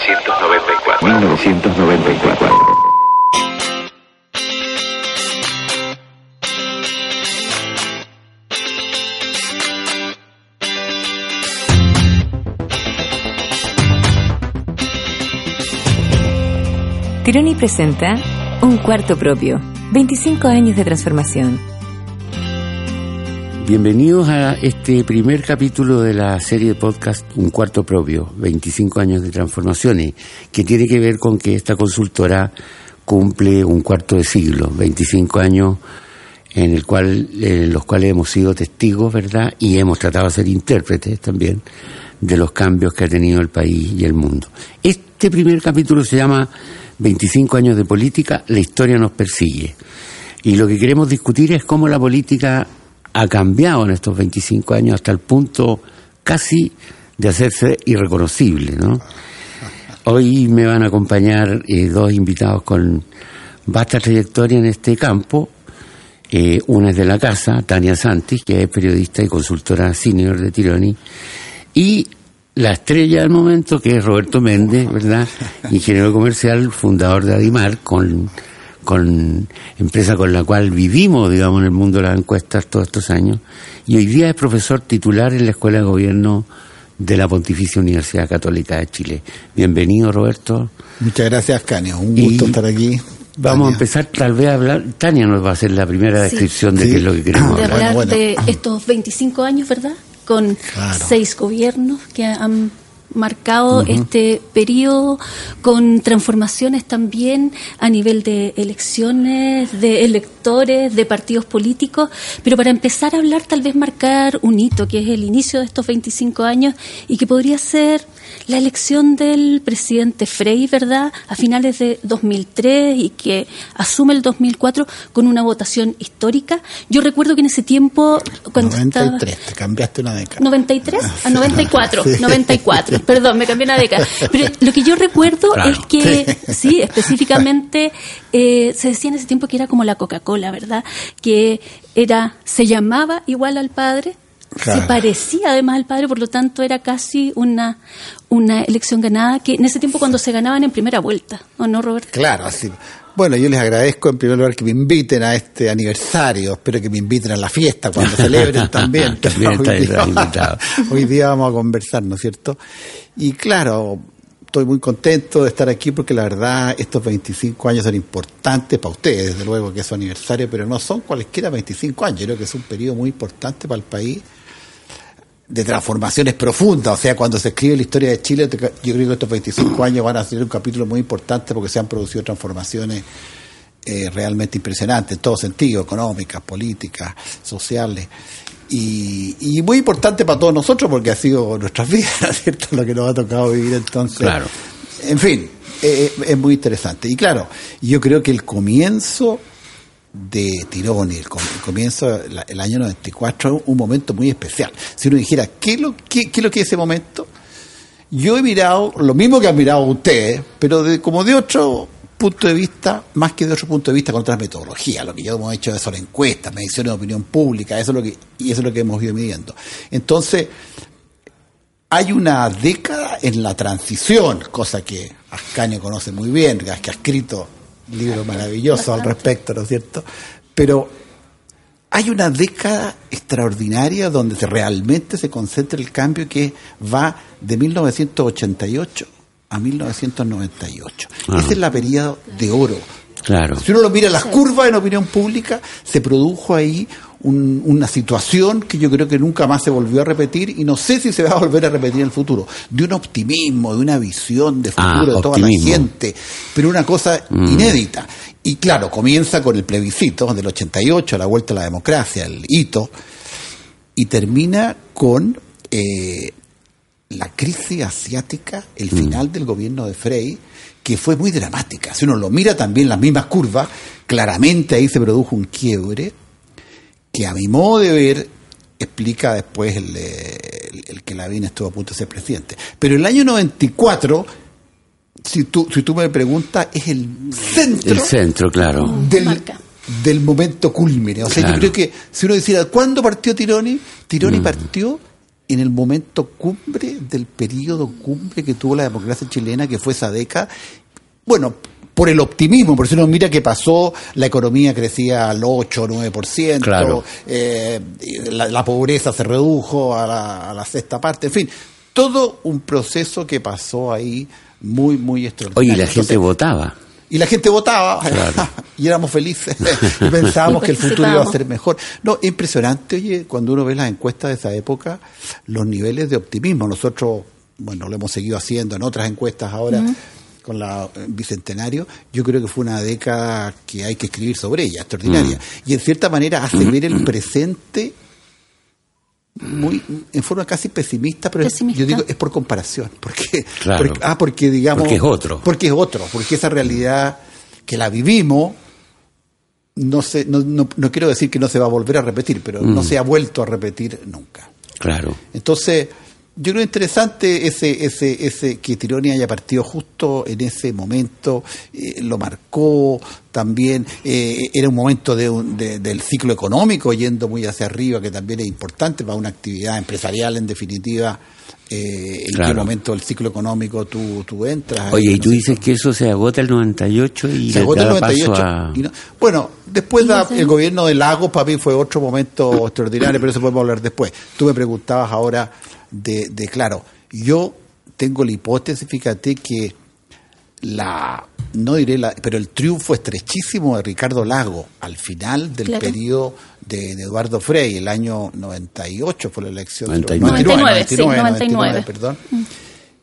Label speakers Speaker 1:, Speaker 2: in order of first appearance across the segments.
Speaker 1: 1994.
Speaker 2: 1994.
Speaker 3: Tironi presenta Un Cuarto Propio, 25 años de transformación.
Speaker 2: Bienvenidos a este primer capítulo de la serie de podcast Un Cuarto Propio, 25 años de transformaciones, que tiene que ver con que esta consultora cumple un cuarto de siglo, 25 años en el cual, en los cuales hemos sido testigos, ¿verdad? Y hemos tratado de ser intérpretes también de los cambios que ha tenido el país y el mundo. Este primer capítulo se llama 25 años de política, la historia nos persigue. Y lo que queremos discutir es cómo la política ha cambiado en estos 25 años hasta el punto casi de hacerse irreconocible, ¿no? Hoy me van a acompañar eh, dos invitados con vasta trayectoria en este campo. Eh, una es de la casa, Tania Santis, que es periodista y consultora senior de Tironi, y la estrella del momento, que es Roberto Méndez, ¿verdad? Ingeniero comercial, fundador de Adimar, con, con empresa con la cual vivimos, digamos, en el mundo de las encuestas todos estos años. Y hoy día es profesor titular en la Escuela de Gobierno de la Pontificia Universidad Católica de Chile. Bienvenido, Roberto.
Speaker 4: Muchas gracias, Canio. Un gusto
Speaker 2: Y
Speaker 4: estar aquí.
Speaker 2: Vamos a empezar tal vez a hablar. Tania nos va a hacer la primera
Speaker 5: Sí.
Speaker 2: descripción de
Speaker 4: Sí.
Speaker 2: qué es lo que queremos
Speaker 5: de
Speaker 2: hablar.
Speaker 5: hablar
Speaker 4: bueno.
Speaker 5: de estos 25 años, ¿verdad? Con
Speaker 4: Claro.
Speaker 5: seis gobiernos que han marcado este periodo con transformaciones también a nivel de elecciones, de electores, de partidos políticos, pero para empezar a hablar tal vez marcar un hito que es el inicio de estos 25 años y que podría ser la elección del presidente Frey, ¿verdad? A finales de 2003 y que asume el 2004 con una votación histórica. Yo recuerdo que en ese tiempo cuando
Speaker 4: 93,
Speaker 5: estaba
Speaker 4: te cambiaste una década.
Speaker 5: 93 a 94,
Speaker 4: Sí.
Speaker 5: 94, perdón, me cambié una década. Pero lo que yo recuerdo
Speaker 2: Claro.
Speaker 5: es que, sí, específicamente, eh, se decía en ese tiempo que era como la Coca-Cola, ¿verdad? Que era, se llamaba igual al padre,
Speaker 4: Claro.
Speaker 5: se parecía además al padre, por lo tanto era casi una, una elección ganada, que en ese tiempo cuando se ganaban en primera vuelta, ¿o no, Roberto?
Speaker 4: Claro, así. Bueno, yo les agradezco en primer lugar que me inviten a este aniversario. Espero que me inviten a la fiesta cuando celebren también.
Speaker 2: También
Speaker 4: Hoy día-. Hoy día vamos a conversar, ¿no es cierto? Y claro, estoy muy contento de estar aquí porque la verdad estos 25 años son importantes para ustedes, desde luego que es su aniversario, pero no son cualesquiera 25 años. Yo creo que es un periodo muy importante para el país de transformaciones profundas. O sea, cuando se escribe la historia de Chile, yo creo que estos 25 años van a ser un capítulo muy importante porque se han producido transformaciones eh, realmente impresionantes en todo sentido, económicas, políticas, sociales. Y, y muy importante para todos nosotros porque ha sido nuestras vidas, ¿no es cierto? Lo que nos ha tocado vivir entonces.
Speaker 2: Claro.
Speaker 4: En fin, eh, es muy interesante. Y claro, yo creo que el comienzo de el, com- el comienzo, el año 94, es un momento muy especial. Si uno dijera, ¿qué es lo, qué, lo que es ese momento? Yo he mirado lo mismo que han mirado ustedes, pero de, como de otro punto de vista, más que de otro punto de vista, con otras metodologías. Lo que yo hemos hecho son encuestas, mediciones de opinión pública, eso es lo que, y eso es lo que hemos ido midiendo. Entonces, hay una década en la transición, cosa que Ascanio conoce muy bien, que ha escrito libros maravillosos al respecto, ¿no es cierto? Pero hay una década extraordinaria donde se- realmente se concentra el cambio que va de 1988 a 1998.
Speaker 2: Ah.
Speaker 4: Ese es la periodo de oro.
Speaker 2: Claro.
Speaker 4: Si uno lo mira en las curvas en opinión pública, se produjo ahí un- una situación que yo creo que nunca más se volvió a repetir y no sé si se va a volver a repetir en el futuro. De un optimismo, de una visión de
Speaker 2: Ah,
Speaker 4: futuro de toda
Speaker 2: optimismo.
Speaker 4: la gente, pero una cosa
Speaker 2: Mm.
Speaker 4: inédita. Y claro, comienza con el plebiscito del 88, la vuelta a la democracia, el hito, y termina con eh, la crisis asiática, el final del gobierno de Frey, que fue muy dramática. Si uno lo mira también las mismas curvas, claramente ahí se produjo un quiebre que a mi modo de ver explica después el, el, el que Lavín estuvo a punto de ser presidente. Pero el año 94, si tú, si tú me preguntas, es el centro,
Speaker 2: El centro, claro.
Speaker 4: del,
Speaker 5: Marca.
Speaker 4: del momento culmine. O sea,
Speaker 2: Claro.
Speaker 4: yo creo que si uno decía, ¿cuándo partió Tironi? Tironi
Speaker 2: Mm.
Speaker 4: partió en el momento cumbre del periodo cumbre que tuvo la democracia chilena, que fue esa década. Bueno, por el optimismo, por si uno mira que pasó, la economía crecía al 8 o 9%,
Speaker 2: Claro.
Speaker 4: eh, la, la pobreza se redujo a la, a la sexta parte, en fin, todo un proceso que pasó ahí muy, muy extraordinario.
Speaker 2: Oye, y la gente
Speaker 4: Entonces,
Speaker 2: votaba.
Speaker 4: y la gente votaba
Speaker 2: Claro.
Speaker 4: y éramos felices y pensábamos que el futuro iba a ser mejor. No, es impresionante, oye, cuando uno ve las encuestas de esa época, los niveles de optimismo. Nosotros, bueno, lo hemos seguido haciendo en otras encuestas ahora con la eh, Bicentenario. Yo creo que fue una década que hay que escribir sobre ella, extraordinaria. Y en cierta manera hace ver el presente muy en forma casi pesimista, pero
Speaker 5: Pesimista.
Speaker 4: yo digo es por comparación, porque,
Speaker 2: Claro.
Speaker 4: porque- ah, porque digamos
Speaker 2: Porque es otro.
Speaker 4: porque es otro, porque esa realidad que la vivimos no se, no, no, no quiero decir que no se va a volver a repetir, pero
Speaker 2: Mm.
Speaker 4: no se ha vuelto a repetir nunca.
Speaker 2: Claro.
Speaker 4: Entonces, yo creo interesante ese, ese, ese que Tironi haya partido justo en ese momento, eh, lo marcó también, eh, era un momento de un- de- del ciclo económico yendo muy hacia arriba, que también es importante para una actividad empresarial en definitiva. eh, en qué
Speaker 2: Claro.
Speaker 4: momento del ciclo económico tú, tú entras.
Speaker 2: Oye, y
Speaker 4: No
Speaker 2: tú dices que eso se agota el 98 y
Speaker 4: se agota el
Speaker 2: da
Speaker 4: 98.
Speaker 2: paso a...
Speaker 4: y no- bueno, después da- el gobierno de Lagos para mí fue otro momento extraordinario, pero eso podemos hablar después. Tú me preguntabas ahora de, de claro, yo tengo la hipótesis, fíjate que la no diré la, pero el triunfo estrechísimo de Ricardo Lago al final del
Speaker 5: Claro.
Speaker 4: periodo de, de Eduardo Frei, el año 98 fue la elección.
Speaker 2: 99.
Speaker 5: 99, sí, 99.
Speaker 4: perdón.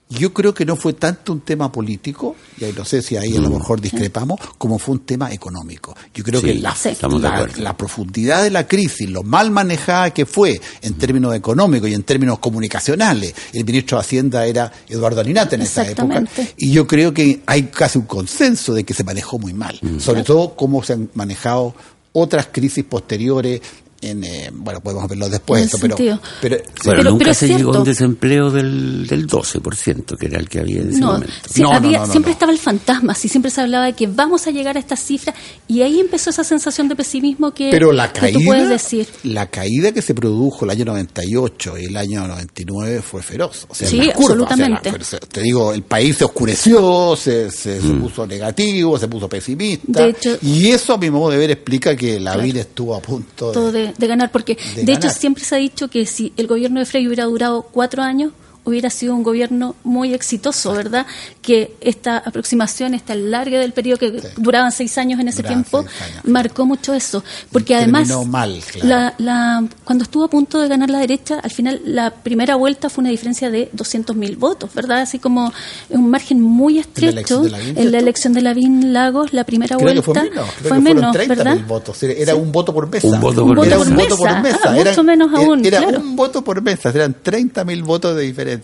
Speaker 4: Yo creo que no fue tanto un tema político, y ahí no sé si ahí a lo mejor discrepamos, como fue un tema económico. Yo creo
Speaker 2: Sí,
Speaker 4: que la, la- la profundidad de la crisis, lo mal manejada que fue en términos económicos y en términos comunicacionales, el ministro de Hacienda era Eduardo Alinate en esa época, y yo creo que hay casi un consenso de que se manejó muy mal,
Speaker 2: Mm.
Speaker 4: sobre todo cómo se han manejado otras crisis posteriores. En, eh, bueno, podemos verlo después, esto, pero, pero
Speaker 2: Bueno,
Speaker 5: Pero-
Speaker 2: nunca
Speaker 5: pero
Speaker 2: se llegó a un desempleo del, del 12%, que era el que había en ese
Speaker 5: No,
Speaker 2: momento.
Speaker 4: No, no,
Speaker 5: había-
Speaker 4: no, no,
Speaker 5: siempre
Speaker 4: no.
Speaker 5: estaba el fantasma, sí, siempre se hablaba de que vamos a llegar a esta cifra y ahí empezó esa sensación de pesimismo que,
Speaker 4: Pero la
Speaker 5: que tú puedes
Speaker 4: caída,
Speaker 5: decir.
Speaker 4: la caída que se produjo el año 98 y el año 99 fue feroz. O sea,
Speaker 5: Sí,
Speaker 4: o sea,
Speaker 5: absolutamente.
Speaker 4: la- te digo, el país se oscureció, se, se, se puso negativo, se puso pesimista.
Speaker 5: De hecho-
Speaker 4: y eso, a mi modo de ver, explica que la vida estuvo a punto
Speaker 5: todo
Speaker 4: de...
Speaker 5: de, de ganar, porque
Speaker 4: de
Speaker 5: de, hecho siempre se ha dicho que si el gobierno de Frey hubiera durado cuatro años, hubiera sido un gobierno muy exitoso, ¿verdad? Que esta aproximación, esta larga del periodo que
Speaker 4: Sí.
Speaker 5: duraban seis años en ese tiempo,
Speaker 4: años.
Speaker 5: marcó mucho eso. Porque además,
Speaker 4: mal, claro.
Speaker 5: la, la- cuando estuvo a punto de ganar la derecha, al final la primera vuelta fue una diferencia de 200.000 votos, ¿verdad? Así como un margen muy
Speaker 4: elección
Speaker 5: estrecho.
Speaker 4: de Lavín,
Speaker 5: En la elección de Lavín Lagos, la primera
Speaker 4: Creo que
Speaker 5: vuelta
Speaker 4: fue menos, creo
Speaker 5: fue
Speaker 4: que fueron
Speaker 5: menos,
Speaker 4: 30
Speaker 5: ¿verdad?
Speaker 4: mil votos. Era- un voto por mesa.
Speaker 2: Un voto por mesa.
Speaker 4: un voto por
Speaker 5: Ah, mucho menos aún,
Speaker 4: Era
Speaker 5: claro.
Speaker 4: un voto por mesa, eran 30 mil votos de diferencia.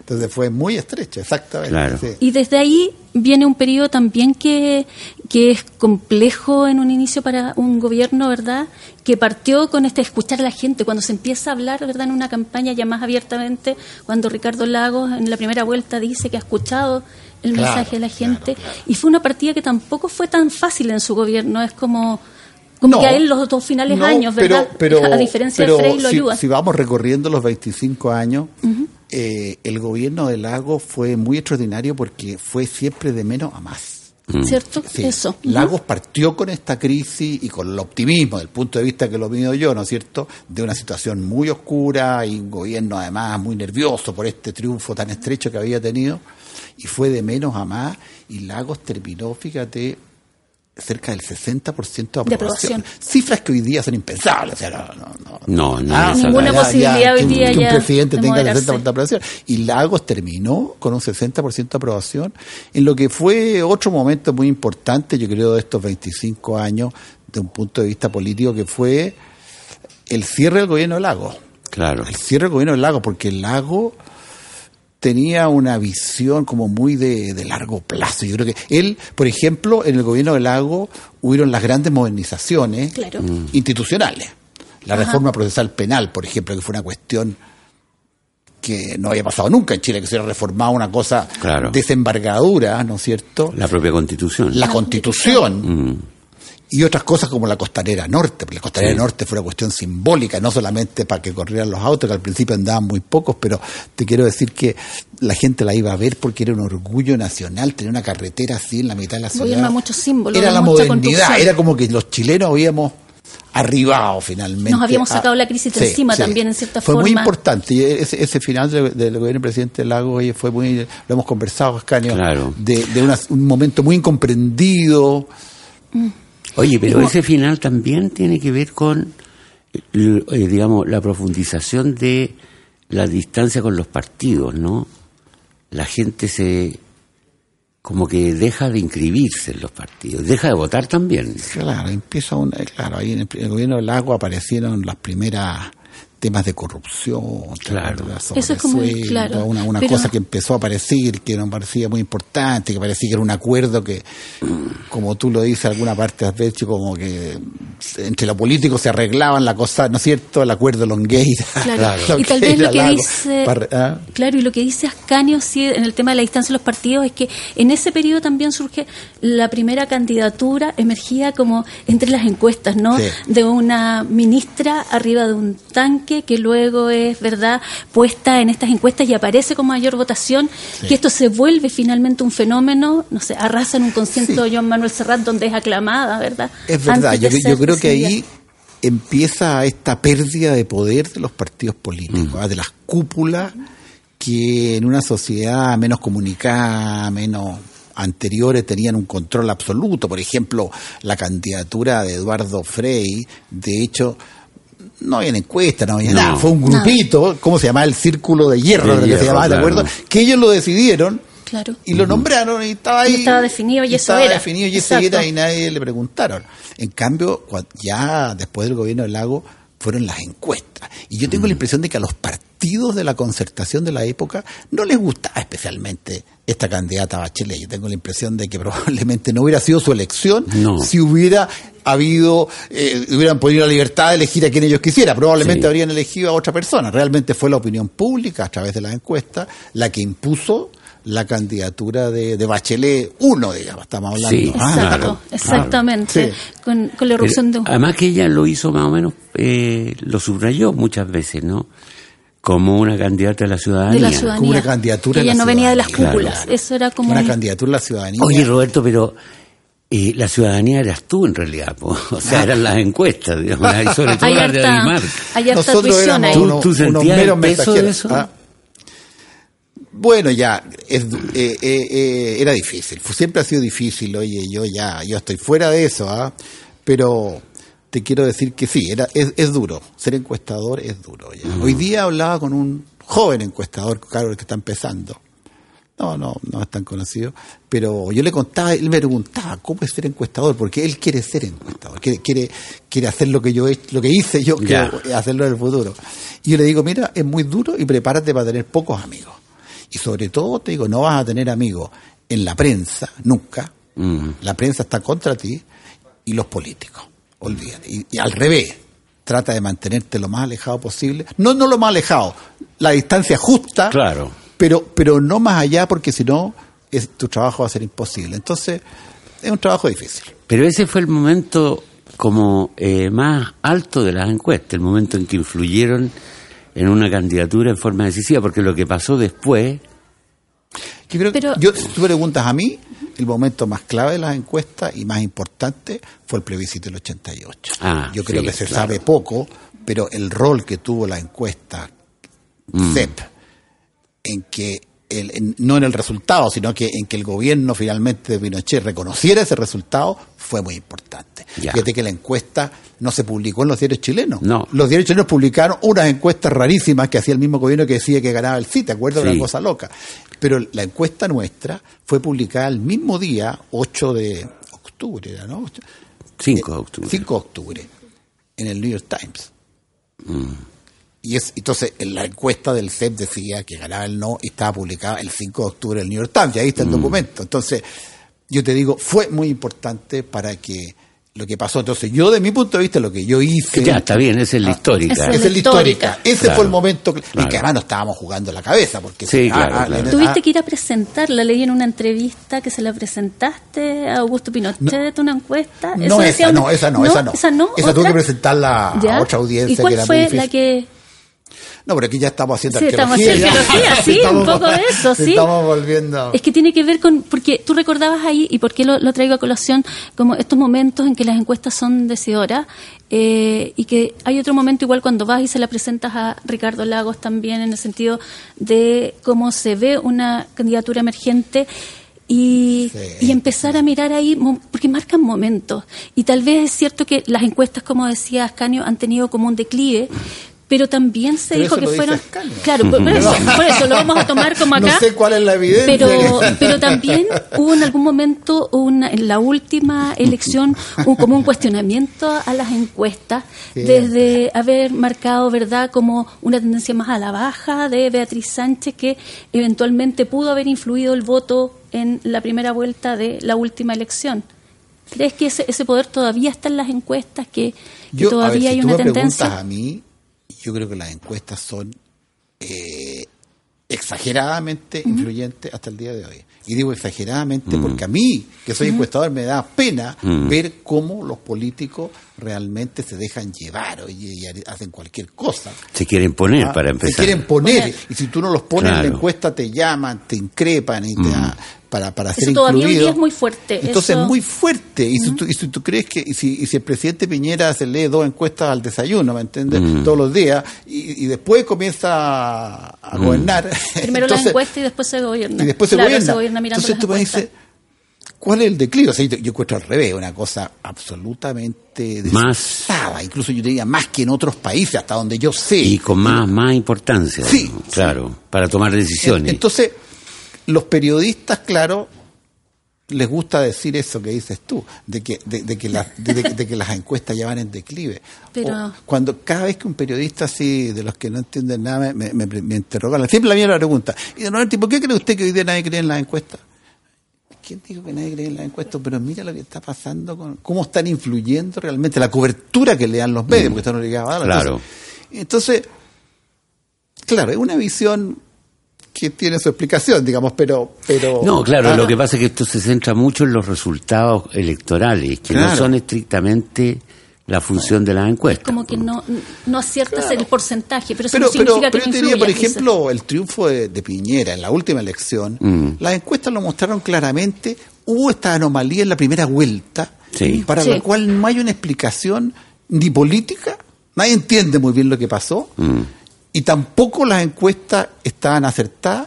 Speaker 4: Entonces fue muy estrecho, exactamente.
Speaker 2: Claro.
Speaker 4: sí.
Speaker 5: Y desde ahí viene un periodo también que, que es complejo en un inicio para un gobierno, ¿verdad? Que partió con este escuchar a la gente, cuando se empieza a hablar, ¿verdad? En una campaña ya más abiertamente, cuando Ricardo Lagos en la primera vuelta dice que ha escuchado el
Speaker 4: Claro,
Speaker 5: mensaje de la gente.
Speaker 4: claro.
Speaker 5: Y fue una partida que tampoco fue tan fácil en su gobierno, es como... Como
Speaker 4: No,
Speaker 5: que a él los dos finales
Speaker 4: no,
Speaker 5: años, ¿verdad?
Speaker 4: Pero, pero,
Speaker 5: a diferencia
Speaker 4: pero
Speaker 5: de Frey lo
Speaker 4: si,
Speaker 5: ayuda.
Speaker 4: si vamos recorriendo los 25 años, eh, el gobierno de Lagos fue muy extraordinario porque fue siempre de menos a más.
Speaker 5: ¿Cierto?
Speaker 4: Sí,
Speaker 5: Eso.
Speaker 4: Lagos partió con esta crisis y con el optimismo, del punto de vista que lo mido yo, ¿no es cierto?, de una situación muy oscura y un gobierno además muy nervioso por este triunfo tan estrecho que había tenido, y fue de menos a más, y Lagos terminó, fíjate, cerca del 60% de aprobación.
Speaker 5: De aprobación.
Speaker 4: Cifras que hoy día son impensables. O sea, no, no, no.
Speaker 2: No, no,
Speaker 4: Ah,
Speaker 5: Ninguna posibilidad hoy
Speaker 4: que
Speaker 5: día
Speaker 4: que un
Speaker 5: ya
Speaker 4: presidente
Speaker 5: de
Speaker 4: tenga el
Speaker 5: moderarse.
Speaker 4: 60% de aprobación. Y Lagos terminó con un 60% de aprobación, en lo que fue otro momento muy importante, yo creo, de estos 25 años, de un punto de vista político, que fue el cierre del gobierno de Lagos.
Speaker 2: Claro.
Speaker 4: El cierre del gobierno del Lago, porque el Lago tenía una visión como muy de, de largo plazo. Yo creo que él, por ejemplo, en el gobierno del Lago hubieron las grandes modernizaciones
Speaker 5: Claro.
Speaker 4: institucionales. La reforma procesal penal, por ejemplo, que fue una cuestión que no había pasado nunca en Chile, que se hubiera reformado una cosa
Speaker 2: Claro.
Speaker 4: desembargadura, ¿no es cierto?
Speaker 2: La propia constitución.
Speaker 4: La constitución
Speaker 2: Mm.
Speaker 4: Y otras cosas como la costanera norte, porque la costanera norte fue una cuestión simbólica, no solamente para que corrieran los autos, que al principio andaban muy pocos, pero te quiero decir que la gente la iba a ver porque era un orgullo nacional tener una carretera así en la mitad de la ciudad.
Speaker 5: Gobierna muchos símbolos,
Speaker 4: Era la
Speaker 5: mucha
Speaker 4: modernidad, era como que los chilenos habíamos arribado finalmente.
Speaker 5: Nos habíamos
Speaker 4: a-
Speaker 5: sacado la crisis de encima también, en cierta
Speaker 4: fue muy
Speaker 5: forma.
Speaker 4: importante y ese, ese final del, del gobierno del presidente Lago oye, fue muy, lo hemos conversado, Ascanio,
Speaker 2: Claro.
Speaker 4: de, de una- un momento muy incomprendido.
Speaker 2: Oye, pero ese final también tiene que ver con, eh, digamos, la profundización de la distancia con los partidos, ¿no? La gente se, como que deja de inscribirse en los partidos, deja de votar también.
Speaker 4: Claro, empieza un, eh, claro, ahí en el gobierno del agua aparecieron las primeras temas de corrupción, ¿te
Speaker 2: Claro.
Speaker 5: Eso es como, claro,
Speaker 4: una, una
Speaker 5: pero-
Speaker 4: cosa que empezó a aparecer, que nos parecía muy importante, que parecía que era un acuerdo que, como tú lo dices, alguna parte has hecho como que entre los políticos se arreglaban la cosa, ¿no es cierto? El acuerdo Longueira.
Speaker 5: Claro. Y tal vez lo que
Speaker 4: Lago,
Speaker 5: dice,
Speaker 4: para- ¿ah?
Speaker 5: claro, y lo que dice Ascanio sí, en el tema de la distancia de los partidos es que en ese periodo también surge la primera candidatura emergía como entre las encuestas, ¿no?
Speaker 4: Sí.
Speaker 5: De una ministra arriba de un tanque que luego es, ¿verdad?, puesta en estas encuestas y aparece con mayor votación, que esto se vuelve finalmente un fenómeno, no sé, arrasa en un concierto de Joan Manuel Serrat donde es aclamada, ¿verdad?
Speaker 4: Es verdad, yo, yo creo que ahí empieza esta pérdida de poder de los partidos políticos,
Speaker 2: Mm.
Speaker 4: ¿ah? de las cúpulas que en una sociedad menos comunicada, menos anteriores tenían un control absoluto. Por ejemplo, la candidatura de Eduardo Frei, de hecho, no había encuesta, no había
Speaker 2: No.
Speaker 4: nada, fue un grupito, ¿cómo se llamaba? El Círculo de Hierro,
Speaker 2: De
Speaker 4: que se
Speaker 2: hierro,
Speaker 4: llamaba, ¿te
Speaker 2: claro.
Speaker 4: acuerdas? Que ellos lo decidieron
Speaker 5: Claro.
Speaker 4: y lo nombraron y estaba ahí.
Speaker 5: Y estaba definido y eso
Speaker 4: estaba
Speaker 5: era.
Speaker 4: definido y eso
Speaker 5: Exacto.
Speaker 4: era y nadie le preguntaron. En cambio, ya después del gobierno del lago fueron las encuestas. Y yo
Speaker 2: Mm.
Speaker 4: tengo la impresión de que a los partidos de la concertación de la época no les gustaba especialmente esta candidata Bachelet. Yo tengo la impresión de que probablemente no hubiera sido su elección
Speaker 2: No.
Speaker 4: si hubiera habido, eh, hubieran podido la libertad de elegir a quien ellos quisieran. Probablemente
Speaker 2: Sí.
Speaker 4: habrían elegido a otra persona. Realmente fue la opinión pública a través de las encuestas la que impuso la candidatura de, de Bachelet 1, digamos, estamos hablando.
Speaker 2: Sí.
Speaker 4: Ah,
Speaker 5: Exacto,
Speaker 2: claro,
Speaker 5: exactamente.
Speaker 4: Sí.
Speaker 5: Con, con la erupción de
Speaker 2: Pero, además que ella lo hizo más o menos, eh, lo subrayó muchas veces, ¿no? Como una candidata de la ciudadanía.
Speaker 5: de la ciudadanía.
Speaker 4: Como una candidatura
Speaker 5: Que
Speaker 4: de
Speaker 5: Ella
Speaker 4: la
Speaker 5: no venía de las cúpulas.
Speaker 2: Claro.
Speaker 5: Eso era como.
Speaker 4: Una
Speaker 5: un-
Speaker 4: candidatura a la ciudadanía.
Speaker 2: Oye, Roberto, pero eh, la ciudadanía eras tú en realidad, po. o sea, eran las encuestas, digamos, y sobre todo las de Adimar.
Speaker 5: hay harta
Speaker 4: Nosotros
Speaker 5: tuición
Speaker 4: éramos
Speaker 5: ahí.
Speaker 2: ¿Tú- tú
Speaker 4: unos
Speaker 2: sentías
Speaker 4: meros
Speaker 2: el peso de eso?
Speaker 4: Ah. Bueno, ya, es, eh, eh, eh, era difícil, siempre ha sido difícil, oye, yo ya, yo estoy fuera de eso, ¿ah? pero te quiero decir que sí, era, es, es duro, ser encuestador es duro. ya.
Speaker 2: Mm.
Speaker 4: Hoy día hablaba con un joven encuestador, claro, el que está empezando, no, no, no es tan conocido, pero yo le contaba, él me preguntaba cómo es ser encuestador, porque él quiere ser encuestador, quiere, quiere, quiere hacer lo que yo he- lo que hice yo, que
Speaker 2: Ya.
Speaker 4: hacerlo en el futuro. Y yo le digo, mira, es muy duro y prepárate para tener pocos amigos. Y sobre todo te digo, no vas a tener amigos en la prensa, nunca.
Speaker 2: Mm.
Speaker 4: La prensa está contra ti y los políticos. Olvídate. Y, y al revés, trata de mantenerte lo más alejado posible. No, no lo más alejado, la distancia justa
Speaker 2: Claro.
Speaker 4: pero, pero no más allá porque si no, es- tu trabajo va a ser imposible. Entonces, es un trabajo difícil.
Speaker 2: Pero ese fue el momento como eh, más alto de las encuestas, el momento en que influyeron en una candidatura en forma decisiva, porque lo que pasó después,
Speaker 4: Yo creo
Speaker 5: Pero-
Speaker 4: que, yo, si tú preguntas a mí, el momento más clave de las encuestas y más importante fue el plebiscito del 88.
Speaker 2: Ah,
Speaker 4: yo creo
Speaker 2: sí,
Speaker 4: que se
Speaker 2: claro.
Speaker 4: sabe poco, pero el rol que tuvo la encuesta
Speaker 2: Mm.
Speaker 4: CEP, en que el- en- no en el resultado, sino que en que el gobierno finalmente de Pinochet reconociera ese resultado, fue muy importante.
Speaker 2: Ya.
Speaker 4: Fíjate que la encuesta no se publicó en los diarios chilenos.
Speaker 2: No.
Speaker 4: Los diarios chilenos publicaron unas encuestas rarísimas que hacía el mismo gobierno que decía que ganaba el sí, ¿te acuerdas?
Speaker 2: Sí.
Speaker 4: Una cosa loca. Pero la encuesta nuestra fue publicada el mismo día, 8 de octubre, era, ¿no?
Speaker 2: 5 de octubre.
Speaker 4: 5 de octubre, en el New York Times. y es entonces en la encuesta del CEP decía que ganaba el no y estaba publicada el 5 de octubre en el New York Times, y ahí está el documento. Entonces, yo te digo, fue muy importante para que lo que pasó. Entonces, yo de mi punto de vista, lo que yo hice...
Speaker 2: Ya, está bien, esa es la
Speaker 4: Ah,
Speaker 2: histórica.
Speaker 5: esa
Speaker 4: es la
Speaker 5: histórica.
Speaker 4: Ese
Speaker 2: Claro.
Speaker 4: fue el momento. que- Y
Speaker 2: Claro.
Speaker 4: que además nos estábamos jugando la cabeza. porque
Speaker 2: Sí,
Speaker 4: ah,
Speaker 2: claro,
Speaker 4: ah,
Speaker 2: claro.
Speaker 4: ah,
Speaker 5: Tuviste que ir a presentarla, leí en una entrevista que se la presentaste a Augusto Pinochet, una encuesta.
Speaker 4: No,
Speaker 5: Eso
Speaker 4: esa
Speaker 5: decía
Speaker 4: no, esa no, esa no.
Speaker 5: Esa no,
Speaker 4: Esa tuve que presentarla
Speaker 5: Ya.
Speaker 4: a otra audiencia
Speaker 5: ¿Y cuál
Speaker 4: que era
Speaker 5: fue
Speaker 4: muy
Speaker 5: la que
Speaker 4: No, pero aquí ya estamos haciendo
Speaker 5: Sí, estamos haciendo arqueología, sí,
Speaker 4: Estamos-
Speaker 5: un poco de eso, sí.
Speaker 4: Estamos volviendo.
Speaker 5: Es que tiene que ver con, porque tú recordabas ahí, y por qué lo, lo traigo a colación, como estos momentos en que las encuestas son decidoras, eh, y que hay otro momento igual cuando vas y se la presentas a Ricardo Lagos también, en el sentido de cómo se ve una candidatura emergente. Y,
Speaker 4: Sí.
Speaker 5: y empezar a mirar ahí, porque marcan momentos. Y tal vez es cierto que las encuestas, como decía Ascanio, han tenido como un declive, pero también se
Speaker 4: Pero
Speaker 5: dijo
Speaker 4: eso
Speaker 5: que
Speaker 4: lo dice
Speaker 5: fueron.
Speaker 4: Ascanio.
Speaker 5: Claro, por, por eso, por eso lo vamos a tomar como acá.
Speaker 4: No sé cuál es la evidencia.
Speaker 5: Pero, pero también hubo en algún momento, una, en la última elección, un, como un cuestionamiento a las encuestas,
Speaker 4: Sí.
Speaker 5: desde haber marcado, ¿verdad?, como una tendencia más a la baja de Beatriz Sánchez, que eventualmente pudo haber influido el voto en la primera vuelta de la última elección. ¿Crees que ese, ese poder todavía está en las encuestas, que, que
Speaker 4: Yo, a ver,
Speaker 5: todavía
Speaker 4: si
Speaker 5: hay
Speaker 4: tú
Speaker 5: una
Speaker 4: me
Speaker 5: tendencia?
Speaker 4: a mí, yo creo que las encuestas son eh, exageradamente influyentes hasta el día de hoy. Y digo exageradamente porque a mí, que soy encuestador, me da pena ver cómo los políticos realmente se dejan llevar y, y hacen cualquier cosa.
Speaker 2: Se quieren poner
Speaker 4: Ah,
Speaker 2: para
Speaker 4: Se
Speaker 2: empezar.
Speaker 4: quieren poner, y si tú no los pones en la encuesta, te llaman, te increpan y te, para, para
Speaker 5: Eso
Speaker 4: ser
Speaker 5: todavía hoy
Speaker 4: incluido.
Speaker 5: día es muy fuerte.
Speaker 4: Entonces
Speaker 5: Eso-
Speaker 4: es muy fuerte. Y, si tú, y si tú crees que, y si, y si el presidente Piñera se lee dos encuestas al desayuno, ¿me entiendes? Todos los días, y, y después comienza a, a gobernar.
Speaker 5: Primero
Speaker 4: entonces-
Speaker 5: las encuestas y después se gobierna.
Speaker 4: y después se
Speaker 5: Claro,
Speaker 4: gobierna.
Speaker 5: se gobierna mirando
Speaker 4: Entonces
Speaker 5: las
Speaker 4: tú me dices, ¿cuál es el declive? O sea, yo, yo encuentro al revés, una cosa absolutamente
Speaker 2: Más-
Speaker 4: desatada, incluso yo diría más que en otros países, hasta donde yo sé.
Speaker 2: Y con más, más importancia.
Speaker 4: Sí,
Speaker 2: Claro, para tomar decisiones.
Speaker 4: Entonces, los periodistas, claro, les gusta decir eso que dices tú, de que, de, de que, las- de- de- de que las encuestas ya van en declive.
Speaker 5: Pero-
Speaker 4: O cuando cada vez que un periodista así, de los que no entienden nada, me, me, me, me interrogan, siempre la misma pregunta, y de nuevo, ¿por qué cree usted que hoy día nadie cree en las encuestas? ¿Quién dijo que nadie cree en las encuestas? Pero mira lo que está pasando, con cómo están influyendo realmente la cobertura que le dan los medios, porque están obligados a darla.
Speaker 2: Claro.
Speaker 4: Entonces, entonces, claro, es una visión que tiene su explicación, digamos, pero... pero
Speaker 2: No, claro,
Speaker 4: Ah,
Speaker 2: lo que pasa es que esto se centra mucho en los resultados electorales, que no son estrictamente la función de las encuestas.
Speaker 5: como que no, no aciertas
Speaker 4: Claro.
Speaker 5: el porcentaje, pero eso
Speaker 4: Pero,
Speaker 5: no
Speaker 4: pero,
Speaker 5: significa
Speaker 4: pero
Speaker 5: que
Speaker 4: yo diría, por ejemplo, el triunfo de, de Piñera en la última elección,
Speaker 2: Mm.
Speaker 4: las encuestas lo mostraron claramente, hubo esta anomalía en la primera vuelta,
Speaker 2: Sí.
Speaker 4: para
Speaker 5: Sí.
Speaker 4: la cual no hay una explicación ni política, nadie entiende muy bien lo que pasó,
Speaker 2: Mm.
Speaker 4: Y tampoco las encuestas estaban acertadas,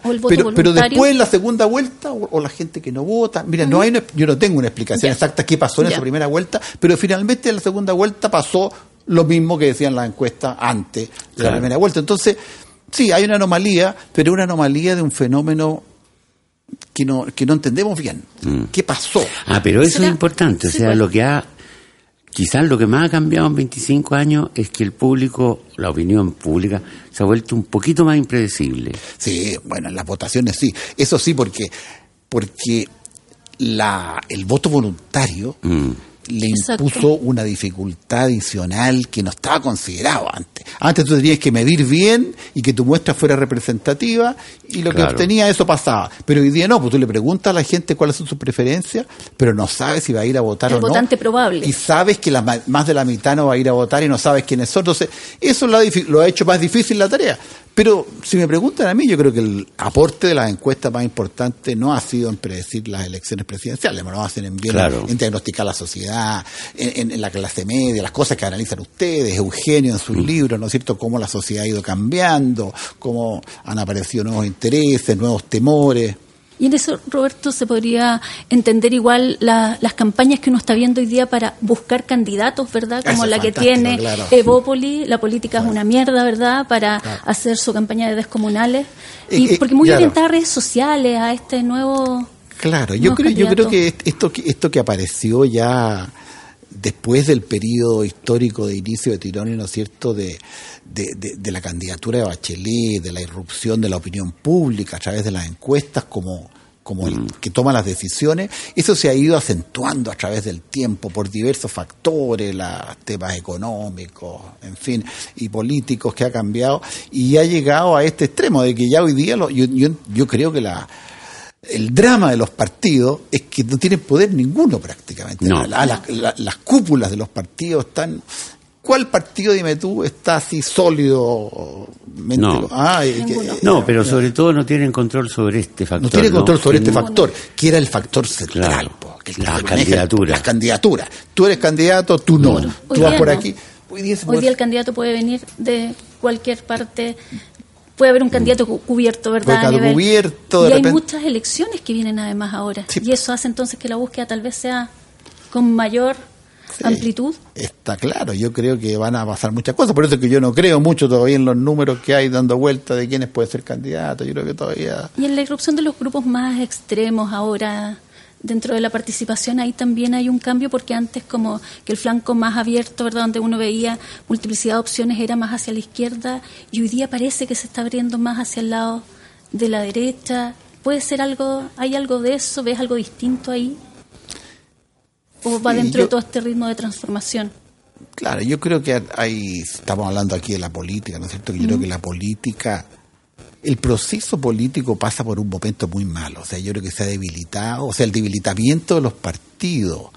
Speaker 4: pero, después en la segunda vuelta, o, o la gente que no vota, mira, no hay una- yo no tengo una explicación exacta qué pasó en
Speaker 5: Ya.
Speaker 4: esa primera vuelta, pero finalmente en la segunda vuelta pasó lo mismo que decían las encuestas antes de la primera vuelta. Entonces, sí, hay una anomalía, pero una anomalía de un fenómeno que no, que no entendemos bien. ¿Qué pasó?
Speaker 2: Ah, pero eso
Speaker 5: ¿Será?
Speaker 2: es importante. O
Speaker 5: Sí,
Speaker 2: sea,
Speaker 5: pues.
Speaker 2: lo que ha. Quizás lo que más ha cambiado en 25 años es que el público, la opinión pública, se ha vuelto un poquito más impredecible.
Speaker 4: Sí, bueno, en las votaciones sí. Eso sí, porque, porque la, el voto voluntario
Speaker 2: Mm.
Speaker 4: Le
Speaker 5: Exacto.
Speaker 4: impuso una dificultad adicional que no estaba considerado antes. Antes tú tenías que medir bien y que tu muestra fuera representativa y lo que obtenía eso pasaba. Pero hoy día no, pues tú le preguntas a la gente cuáles son sus preferencias, pero no sabes si va a ir a votar
Speaker 5: El
Speaker 4: o no.
Speaker 5: votante probable.
Speaker 4: Y sabes que la, ma- más de la mitad no va a ir a votar y no sabes quiénes son. Entonces, eso lo ha, difi- lo ha hecho más difícil la tarea. Pero si me preguntan a mí, yo creo que el aporte de las encuestas más importante no ha sido en predecir las elecciones presidenciales, no hacen en bien
Speaker 2: Claro.
Speaker 4: en diagnosticar la sociedad, en, en- en la clase media, las cosas que analizan ustedes, Eugenio en sus libros, ¿no es cierto?, cómo la sociedad ha ido cambiando, cómo han aparecido nuevos intereses, nuevos temores.
Speaker 5: Y en eso, Roberto, se podría entender igual la- las campañas que uno está viendo hoy día para buscar candidatos, ¿verdad? Como
Speaker 4: Eso
Speaker 5: la que tiene
Speaker 4: claro.
Speaker 5: Evópoli, la política es una mierda, ¿verdad? Para hacer su campaña de descomunales. Y
Speaker 4: Eh,
Speaker 5: porque muy orientada a redes sociales, a este nuevo...
Speaker 4: Claro, yo creo, yo creo que esto que esto que apareció ya después del periodo histórico de inicio de Tironi, ¿no es cierto?, de, de, de- de la candidatura de Bachelet, de la irrupción de la opinión pública a través de las encuestas como, como el que toma las decisiones, eso se ha ido acentuando a través del tiempo por diversos factores, los temas económicos, en fin, y políticos que ha cambiado, y ha llegado a este extremo de que ya hoy día, lo- yo, yo, yo creo que la el drama de los partidos es que no tienen poder ninguno prácticamente.
Speaker 2: No.
Speaker 4: La- la- la- las cúpulas de los partidos están... ¿Cuál partido, dime tú, está así sólido?
Speaker 2: No.
Speaker 4: Ah, eh.
Speaker 2: No, pero sobre todo no tienen control sobre este factor.
Speaker 4: no tiene control sobre este factor, que era el factor central.
Speaker 2: Claro.
Speaker 4: po, que el
Speaker 2: Las candidaturas.
Speaker 4: Las candidaturas. Tú eres candidato, tú no.
Speaker 5: Hoy
Speaker 4: Tú vas
Speaker 5: día
Speaker 4: por
Speaker 5: no.
Speaker 4: aquí. Hoy día,
Speaker 5: Hoy día el candidato puede venir de cualquier parte. Puede haber un candidato cu- cubierto, ¿verdad? Nivel-
Speaker 4: cubierto, de
Speaker 5: y hay
Speaker 4: repente-
Speaker 5: muchas elecciones que vienen además ahora.
Speaker 4: Sí.
Speaker 5: Y eso hace entonces que la búsqueda tal vez sea con mayor
Speaker 4: Sí,
Speaker 5: amplitud.
Speaker 4: Está claro, yo creo que van a pasar muchas cosas, por eso es que yo no creo mucho todavía en los números que hay dando vuelta de quiénes puede ser candidato, yo creo que todavía...
Speaker 5: Y en la irrupción de los grupos más extremos ahora dentro de la participación ahí también hay un cambio porque antes como que el flanco más abierto, ¿verdad? donde uno veía multiplicidad de opciones era más hacia la izquierda y hoy día parece que se está abriendo más hacia el lado de la derecha. ¿Puede ser algo, hay algo de eso? ¿Ves algo distinto ahí? ¿O va
Speaker 4: Sí,
Speaker 5: dentro
Speaker 4: yo-
Speaker 5: de todo este ritmo de transformación?
Speaker 4: Claro, yo creo que hay, estamos hablando aquí de la política, ¿no es cierto? Que yo creo que la política, el proceso político pasa por un momento muy malo, o sea, yo creo que se ha debilitado, o sea, el debilitamiento de los partidos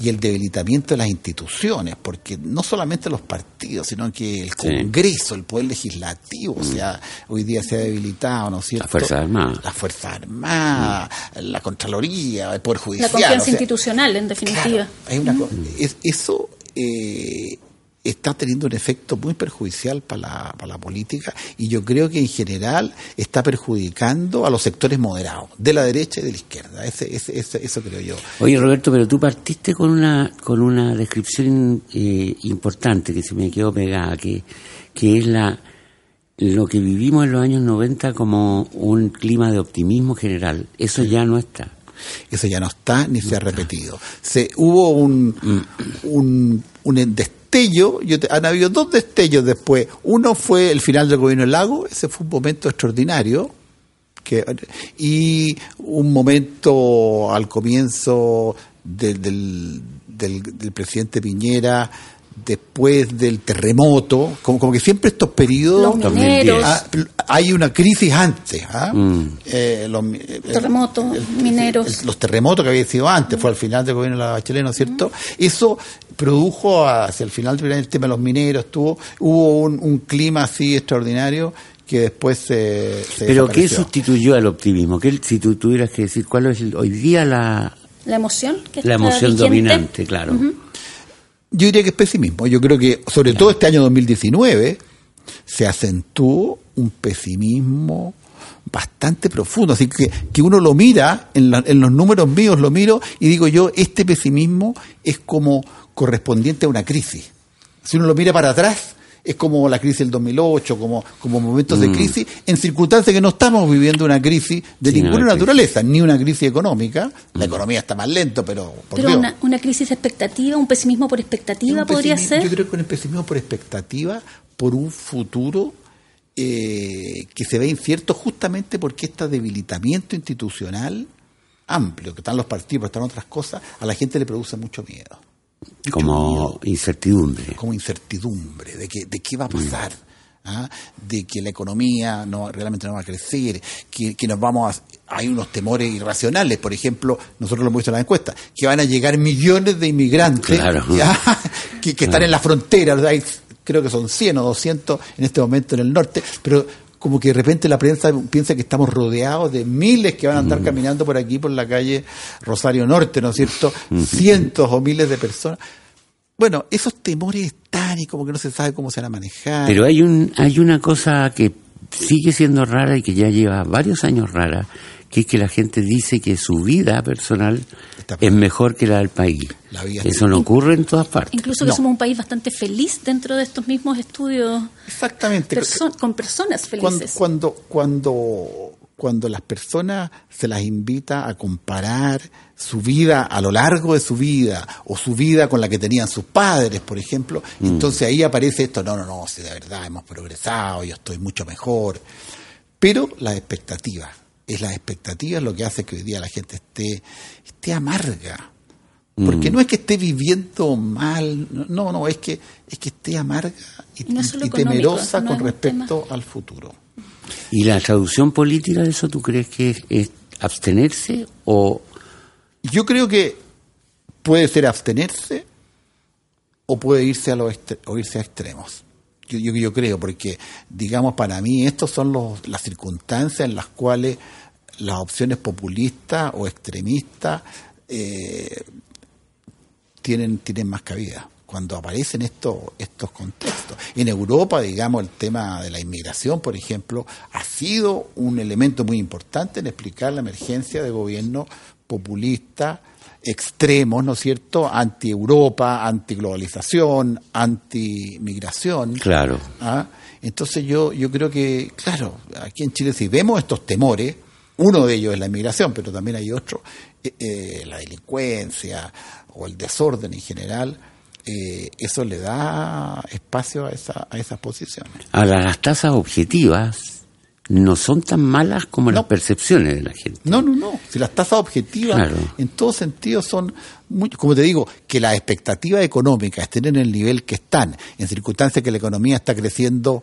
Speaker 4: y el debilitamiento de las instituciones, porque no solamente los partidos, sino que el
Speaker 2: Sí.
Speaker 4: Congreso, el Poder Legislativo, o sea, hoy día se ha debilitado, ¿no es cierto?
Speaker 2: Fuerzas Armadas.
Speaker 4: Las Fuerzas Armadas, la Contraloría, el Poder Judicial.
Speaker 5: La confianza
Speaker 4: o sea,
Speaker 5: institucional, en definitiva.
Speaker 4: Claro, hay una co- es- eso eh, está teniendo un efecto muy perjudicial para la, para la política y yo creo que en general está perjudicando a los sectores moderados, de la derecha y de la izquierda. Ese, ese- ese- eso creo yo.
Speaker 2: Oye Roberto, pero tú partiste con una con una descripción eh, importante que se me quedó pegada, que, que es la lo que vivimos en los años 90 como un clima de optimismo general. Eso ya no está.
Speaker 4: Eso ya no está ni se ha repetido. Se, hubo un, un, un destello, yo te- han habido dos destellos después. Uno fue el final del gobierno del lago, ese fue un momento extraordinario. Que, y un momento al comienzo del, del, del- del presidente Piñera, después del terremoto, como, como que siempre estos periodos...
Speaker 5: Los
Speaker 2: 2010.
Speaker 5: mineros,
Speaker 4: Ah, hay una crisis antes. ¿ah?
Speaker 2: Mm.
Speaker 4: Eh, los mi- el-
Speaker 5: Terremotos, mineros.
Speaker 4: el- los terremotos que había sido antes, fue al final del gobierno de la Bachelet, ¿no es cierto? Eso produjo hacia el final del el tema de los mineros, tuvo, hubo un, un clima así extraordinario que después se, se
Speaker 2: Pero ¿qué sustituyó al optimismo? ¿Qué, si tú tuvieras que decir cuál es el- hoy día la,
Speaker 5: la emoción que
Speaker 2: la emoción
Speaker 5: vigente.
Speaker 2: dominante, claro.
Speaker 4: Yo diría que es pesimismo. Yo creo que, sobre todo este año 2019, se acentuó un pesimismo bastante profundo. Así que, que uno lo mira, en, la- en los números míos lo miro y digo yo, este pesimismo es como correspondiente a una crisis. Si uno lo mira para atrás, es como la crisis del 2008, como, como momentos de crisis, en circunstancias que no estamos viviendo una crisis de
Speaker 2: Mm. Sí,
Speaker 4: ninguna
Speaker 2: una
Speaker 4: naturaleza, ni una crisis económica. La economía está más lento, pero... por
Speaker 5: Pero
Speaker 4: Dios.
Speaker 5: una, una crisis de expectativa, un pesimismo por expectativa
Speaker 4: Un
Speaker 5: podría ser.
Speaker 4: Yo creo que un pesimismo por expectativa, por un futuro eh, que se ve incierto justamente porque este debilitamiento institucional amplio, que están los partidos, pero están otras cosas, a la gente le produce mucho miedo.
Speaker 2: Como incertidumbre.
Speaker 4: como incertidumbre de que de qué va a pasar. ¿ah? de que la economía no realmente no va a crecer, que, que nos vamos a, hay unos temores irracionales, por ejemplo, nosotros lo hemos visto en la encuesta, que van a llegar millones de inmigrantes
Speaker 2: Claro.
Speaker 4: ¿ya? que, que están en la frontera, hay- creo que son 100 o 200 en este momento en el norte, pero como que de repente la prensa piensa que estamos rodeados de miles que van a andar caminando por aquí, por la calle Rosario Norte, ¿no es cierto? Cientos o miles de personas. Bueno, esos temores están y como que no se sabe cómo se van a manejar.
Speaker 2: Pero hay un hay una cosa que sigue siendo rara y que ya lleva varios años rara, que es que la gente dice que su vida personal es mejor que la del país.
Speaker 4: La vida
Speaker 2: Eso no ocurre en todas partes.
Speaker 5: Incluso que
Speaker 4: No.
Speaker 5: somos un país bastante feliz dentro de estos mismos estudios
Speaker 4: Exactamente.
Speaker 5: perso- con personas felices.
Speaker 4: cuando, cuando, cuando las personas se las invita a comparar su vida a lo largo de su vida o su vida con la que tenían sus padres, por ejemplo, entonces ahí aparece esto, no, no, no, si de verdad hemos progresado, yo estoy mucho mejor. Pero las expectativas, es las expectativas lo que hace que hoy día la gente esté, esté amarga. Porque no es que esté viviendo mal, no, no, es que, es que esté amarga y,
Speaker 5: no
Speaker 4: temerosa
Speaker 5: no
Speaker 4: con respecto al futuro.
Speaker 2: ¿Y la traducción política de eso tú crees que es, abstenerse o
Speaker 4: Yo creo que puede ser abstenerse o puede irse a los extre- o irse a extremos. Yo, yo, yo creo, porque, digamos, para mí, estas son los, las circunstancias en las cuales las opciones populistas o extremistas eh, tienen, tienen más cabida cuando aparecen estos, estos contextos. En Europa, digamos, el tema de la inmigración, por ejemplo, ha sido un elemento muy importante en explicar la emergencia de gobiernos populistas extremos, ¿no es cierto?, anti-Europa, anti-globalización, anti-migración.
Speaker 2: Claro.
Speaker 4: ¿Ah? Entonces yo, yo creo que, claro, aquí en Chile si vemos estos temores, uno de ellos es la inmigración, pero también hay otro, eh, eh, la delincuencia o el desorden en general, eh, eso le da espacio a, esa, a esas posiciones.
Speaker 2: ahora las tasas objetivas no son tan malas como las percepciones de la gente?
Speaker 4: No, no, no. Si las tasas objetivas,
Speaker 2: Claro.
Speaker 4: en todo sentido, son, muy, como te digo, que las expectativas económicas estén en el nivel que están, en circunstancias que la economía está creciendo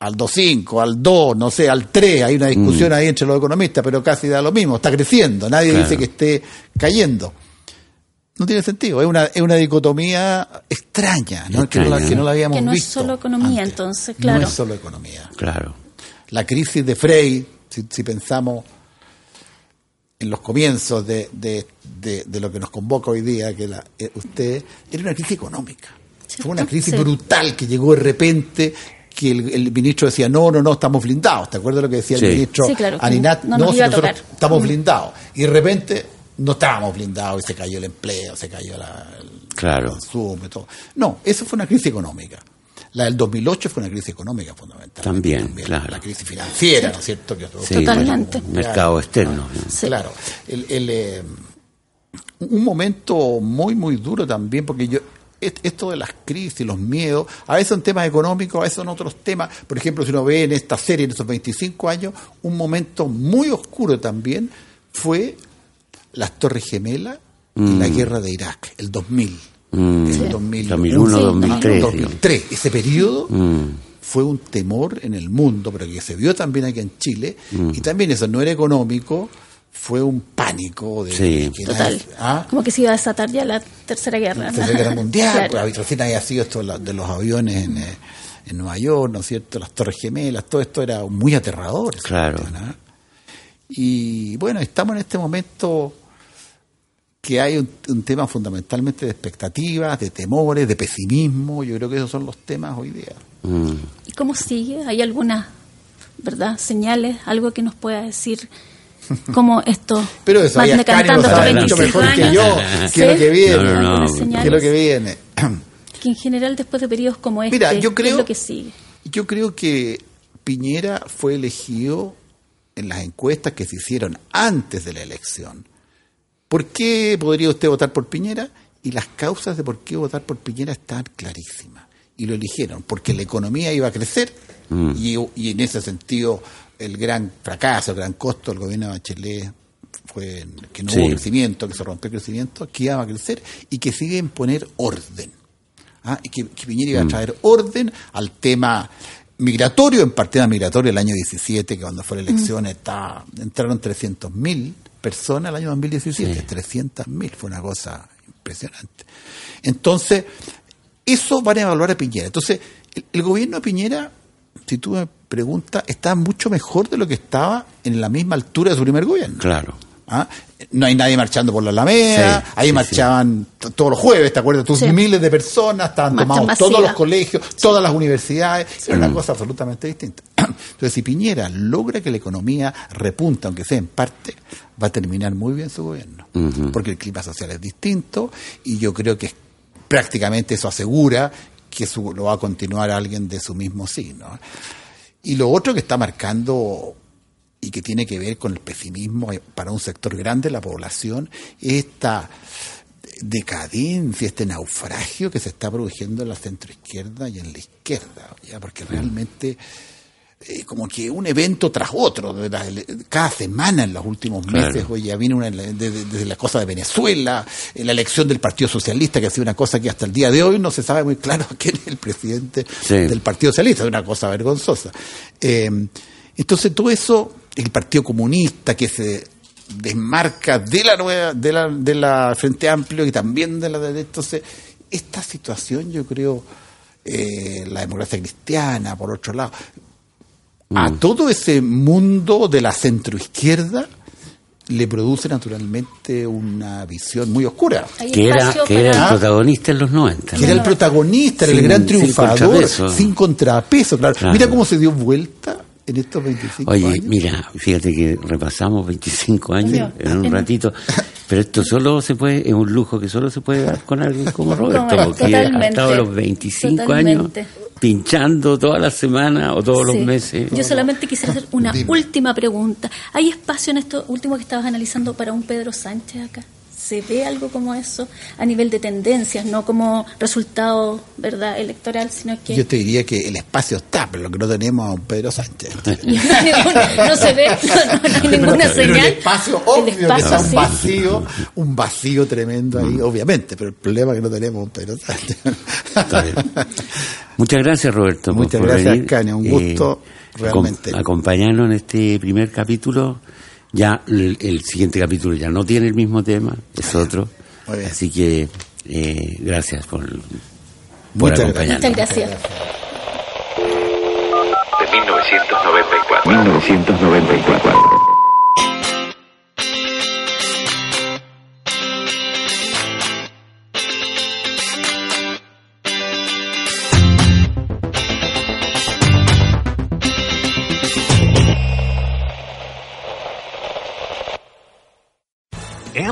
Speaker 4: al 2,5, al 2, no sé, al 3, hay una discusión ahí entre los economistas, pero casi da lo mismo, está creciendo, nadie
Speaker 2: Claro.
Speaker 4: dice que esté cayendo. No tiene sentido, es una, es una dicotomía extraña, ¿no? Que, no la, que no la habíamos
Speaker 5: Que no es
Speaker 4: visto.
Speaker 5: solo economía,
Speaker 4: antes.
Speaker 5: entonces, claro.
Speaker 4: No es solo economía
Speaker 2: Claro.
Speaker 4: la crisis de Frey, si, si pensamos en los comienzos de, de- de- de lo que nos convoca hoy día, que la, eh, usted, era una crisis económica. Fue una crisis
Speaker 5: Sí.
Speaker 4: brutal que llegó de repente, que el, el ministro decía, no, no, no, estamos blindados. ¿Te acuerdas lo que decía
Speaker 2: Sí.
Speaker 4: el ministro
Speaker 5: Sí, claro, que
Speaker 4: Aninat?
Speaker 5: no nos
Speaker 4: si
Speaker 5: iba a
Speaker 4: nosotros
Speaker 5: tocar.
Speaker 4: estamos blindados. Y de repente no estábamos blindados y se cayó el empleo, se cayó la, el
Speaker 2: Claro.
Speaker 4: consumo y todo. No, eso fue una crisis económica. La del 2008 fue una crisis económica fundamental.
Speaker 2: También, claro.
Speaker 4: La crisis financiera, ¿no es cierto? Que
Speaker 2: Sí,
Speaker 5: Totalmente.
Speaker 2: mercado externo. ¿no?
Speaker 5: Sí.
Speaker 4: Claro. El, el, eh, un momento muy, muy duro también, porque yo est- esto de las crisis, los miedos, a veces son temas económicos, a veces son otros temas. Por ejemplo, si uno ve en esta serie, en esos 25 años, un momento muy oscuro también fue las Torres Gemelas y la guerra de Irak, el 2000.
Speaker 2: Mm.
Speaker 4: El
Speaker 2: Sí.
Speaker 4: 2001,
Speaker 2: 2001,
Speaker 5: Sí,
Speaker 2: 2003.
Speaker 4: 2003. Ese periodo
Speaker 2: Mm.
Speaker 4: fue un temor en el mundo, pero que se vio también aquí en Chile,
Speaker 2: Mm.
Speaker 4: y también eso no era económico, fue un pánico de,
Speaker 2: Sí.
Speaker 4: de que
Speaker 5: Total.
Speaker 4: nadie- ¿ah?
Speaker 5: Como que se iba a desatar ya la tercera guerra.
Speaker 4: la. Tercera Guerra Mundial,
Speaker 5: Claro.
Speaker 4: pues, recién había sido esto de la- de los aviones en, eh, en Nueva York, ¿no es cierto? Las Torres Gemelas, todo esto era muy aterrador.
Speaker 2: Claro.
Speaker 4: cuestión. Y bueno, estamos en este momento que hay un, un tema fundamentalmente de expectativas, de temores, de pesimismo. Yo creo que esos son los temas hoy día.
Speaker 2: Mm.
Speaker 5: ¿Y cómo sigue? ¿Hay algunas, verdad, señales, algo que nos pueda decir cómo esto
Speaker 4: Pero eso,
Speaker 5: va
Speaker 4: ahí Ascari lo
Speaker 5: decantando estos
Speaker 4: sabe mucho
Speaker 5: 25
Speaker 4: mejor que
Speaker 5: años?
Speaker 4: yo,
Speaker 5: ¿Sí?
Speaker 4: que es lo que viene.
Speaker 2: No, no, no.
Speaker 5: Algunas
Speaker 2: que
Speaker 4: ¿Qué
Speaker 5: señales
Speaker 4: es lo que viene?
Speaker 5: que en general después de periodos como este,
Speaker 4: Mira, yo
Speaker 5: ¿qué
Speaker 4: creo-
Speaker 5: es lo que sigue?
Speaker 4: Yo creo que Piñera fue elegido en las encuestas que se hicieron antes de la elección. ¿Por qué podría usted votar por Piñera? Y las causas de por qué votar por Piñera están clarísimas. Y lo eligieron porque la economía iba a crecer y, y en ese sentido el gran fracaso, el gran costo del gobierno de Bachelet fue que no
Speaker 2: Sí.
Speaker 4: hubo crecimiento, que se rompió el crecimiento, que iba a crecer y que sigue en poner orden. ¿ah? y que, que Piñera iba a traer orden al tema migratorio, en partida migratorio el año 17, que cuando fue la elección está, entraron 300.000 personas el año 2017, 300.000, fue una cosa impresionante. Entonces, eso van a evaluar a Piñera. Entonces, el, el gobierno de Piñera, si tú me preguntas, está mucho mejor de lo que estaba en la misma altura de su primer gobierno.
Speaker 2: Claro.
Speaker 4: ¿Ah? No hay nadie marchando por la Alameda,
Speaker 2: Sí,
Speaker 4: ahí
Speaker 2: sí,
Speaker 4: marchaban todos los jueves, ¿te acuerdas? Tus
Speaker 5: Sí.
Speaker 4: miles de personas, estaban
Speaker 5: Marcha
Speaker 4: tomados
Speaker 5: masiva.
Speaker 4: todos los colegios, todas las universidades, era una cosa absolutamente distinta. Entonces, si Piñera logra que la economía repunta, aunque sea en parte, va a terminar muy bien su gobierno, porque el clima social es distinto y yo creo que prácticamente eso asegura que su- lo va a continuar alguien de su mismo signo. Y lo otro que está marcando y que tiene que ver con el pesimismo para un sector grande de la población, esta decadencia, este naufragio que se está produciendo en la centroizquierda y en la izquierda, ¿ya? porque realmente eh, como que un evento tras otro, de la- cada semana en los últimos
Speaker 2: Claro.
Speaker 4: meses, oye, ya viene una, desde, desde la cosa de Venezuela, eh, la elección del Partido Socialista, que ha sido una cosa que hasta el día de hoy no se sabe muy claro quién es el presidente
Speaker 2: Sí.
Speaker 4: del Partido Socialista, es una cosa vergonzosa. Eh, entonces todo eso, el Partido Comunista que se desmarca de la nueva, de la, de la Frente Amplio y también de la de entonces esta situación yo creo eh, la democracia cristiana por otro lado a todo ese mundo de la centroizquierda le produce naturalmente una visión muy oscura
Speaker 2: Que era, que era el protagonista en los 90.
Speaker 4: que era el protagonista, era el gran
Speaker 2: sin
Speaker 4: triunfador,
Speaker 2: contrapeso.
Speaker 4: sin contrapeso, claro.
Speaker 2: Claro.
Speaker 4: Mira cómo se dio vuelta en estos 25
Speaker 2: Oye,
Speaker 4: años.
Speaker 2: mira, fíjate que repasamos 25 años en un ratito, pero esto solo se puede, es un lujo que solo se puede dar con alguien como Roberto,
Speaker 5: Como-
Speaker 2: porque ha estado los 25
Speaker 5: totalmente.
Speaker 2: años pinchando todas las semanas o todos
Speaker 5: Sí.
Speaker 2: los meses.
Speaker 5: Yo solamente quisiera hacer una
Speaker 4: Dime.
Speaker 5: última pregunta. ¿Hay espacio en esto último que estabas analizando para un Pedro Sánchez acá? ¿Se ve algo como eso a nivel de tendencias, no como resultado verdad electoral, sino que
Speaker 4: Yo te diría que el espacio está, pero lo que no tenemos a un Pedro Sánchez.
Speaker 5: no se ve, no, no hay ninguna
Speaker 4: Pero
Speaker 5: señal.
Speaker 4: el espacio,
Speaker 5: El
Speaker 4: obvio que
Speaker 5: espacio,
Speaker 4: está un
Speaker 5: sí.
Speaker 4: vacío, un vacío tremendo ahí, obviamente, pero el problema es que no tenemos un Pedro Sánchez.
Speaker 2: Está bien. Muchas gracias, Roberto.
Speaker 4: Muchas
Speaker 2: por
Speaker 4: gracias,
Speaker 2: venir.
Speaker 4: Caña, un gusto,
Speaker 2: acom-
Speaker 4: realmente.
Speaker 2: acompañarnos en este primer capítulo. Ya el, el siguiente capítulo ya no tiene el mismo tema, es otro.
Speaker 4: Muy bien.
Speaker 2: Así que eh, gracias por, por
Speaker 4: Muchas
Speaker 2: acompañarnos.
Speaker 5: Muchas gracias.
Speaker 1: De 1994.
Speaker 6: 1994.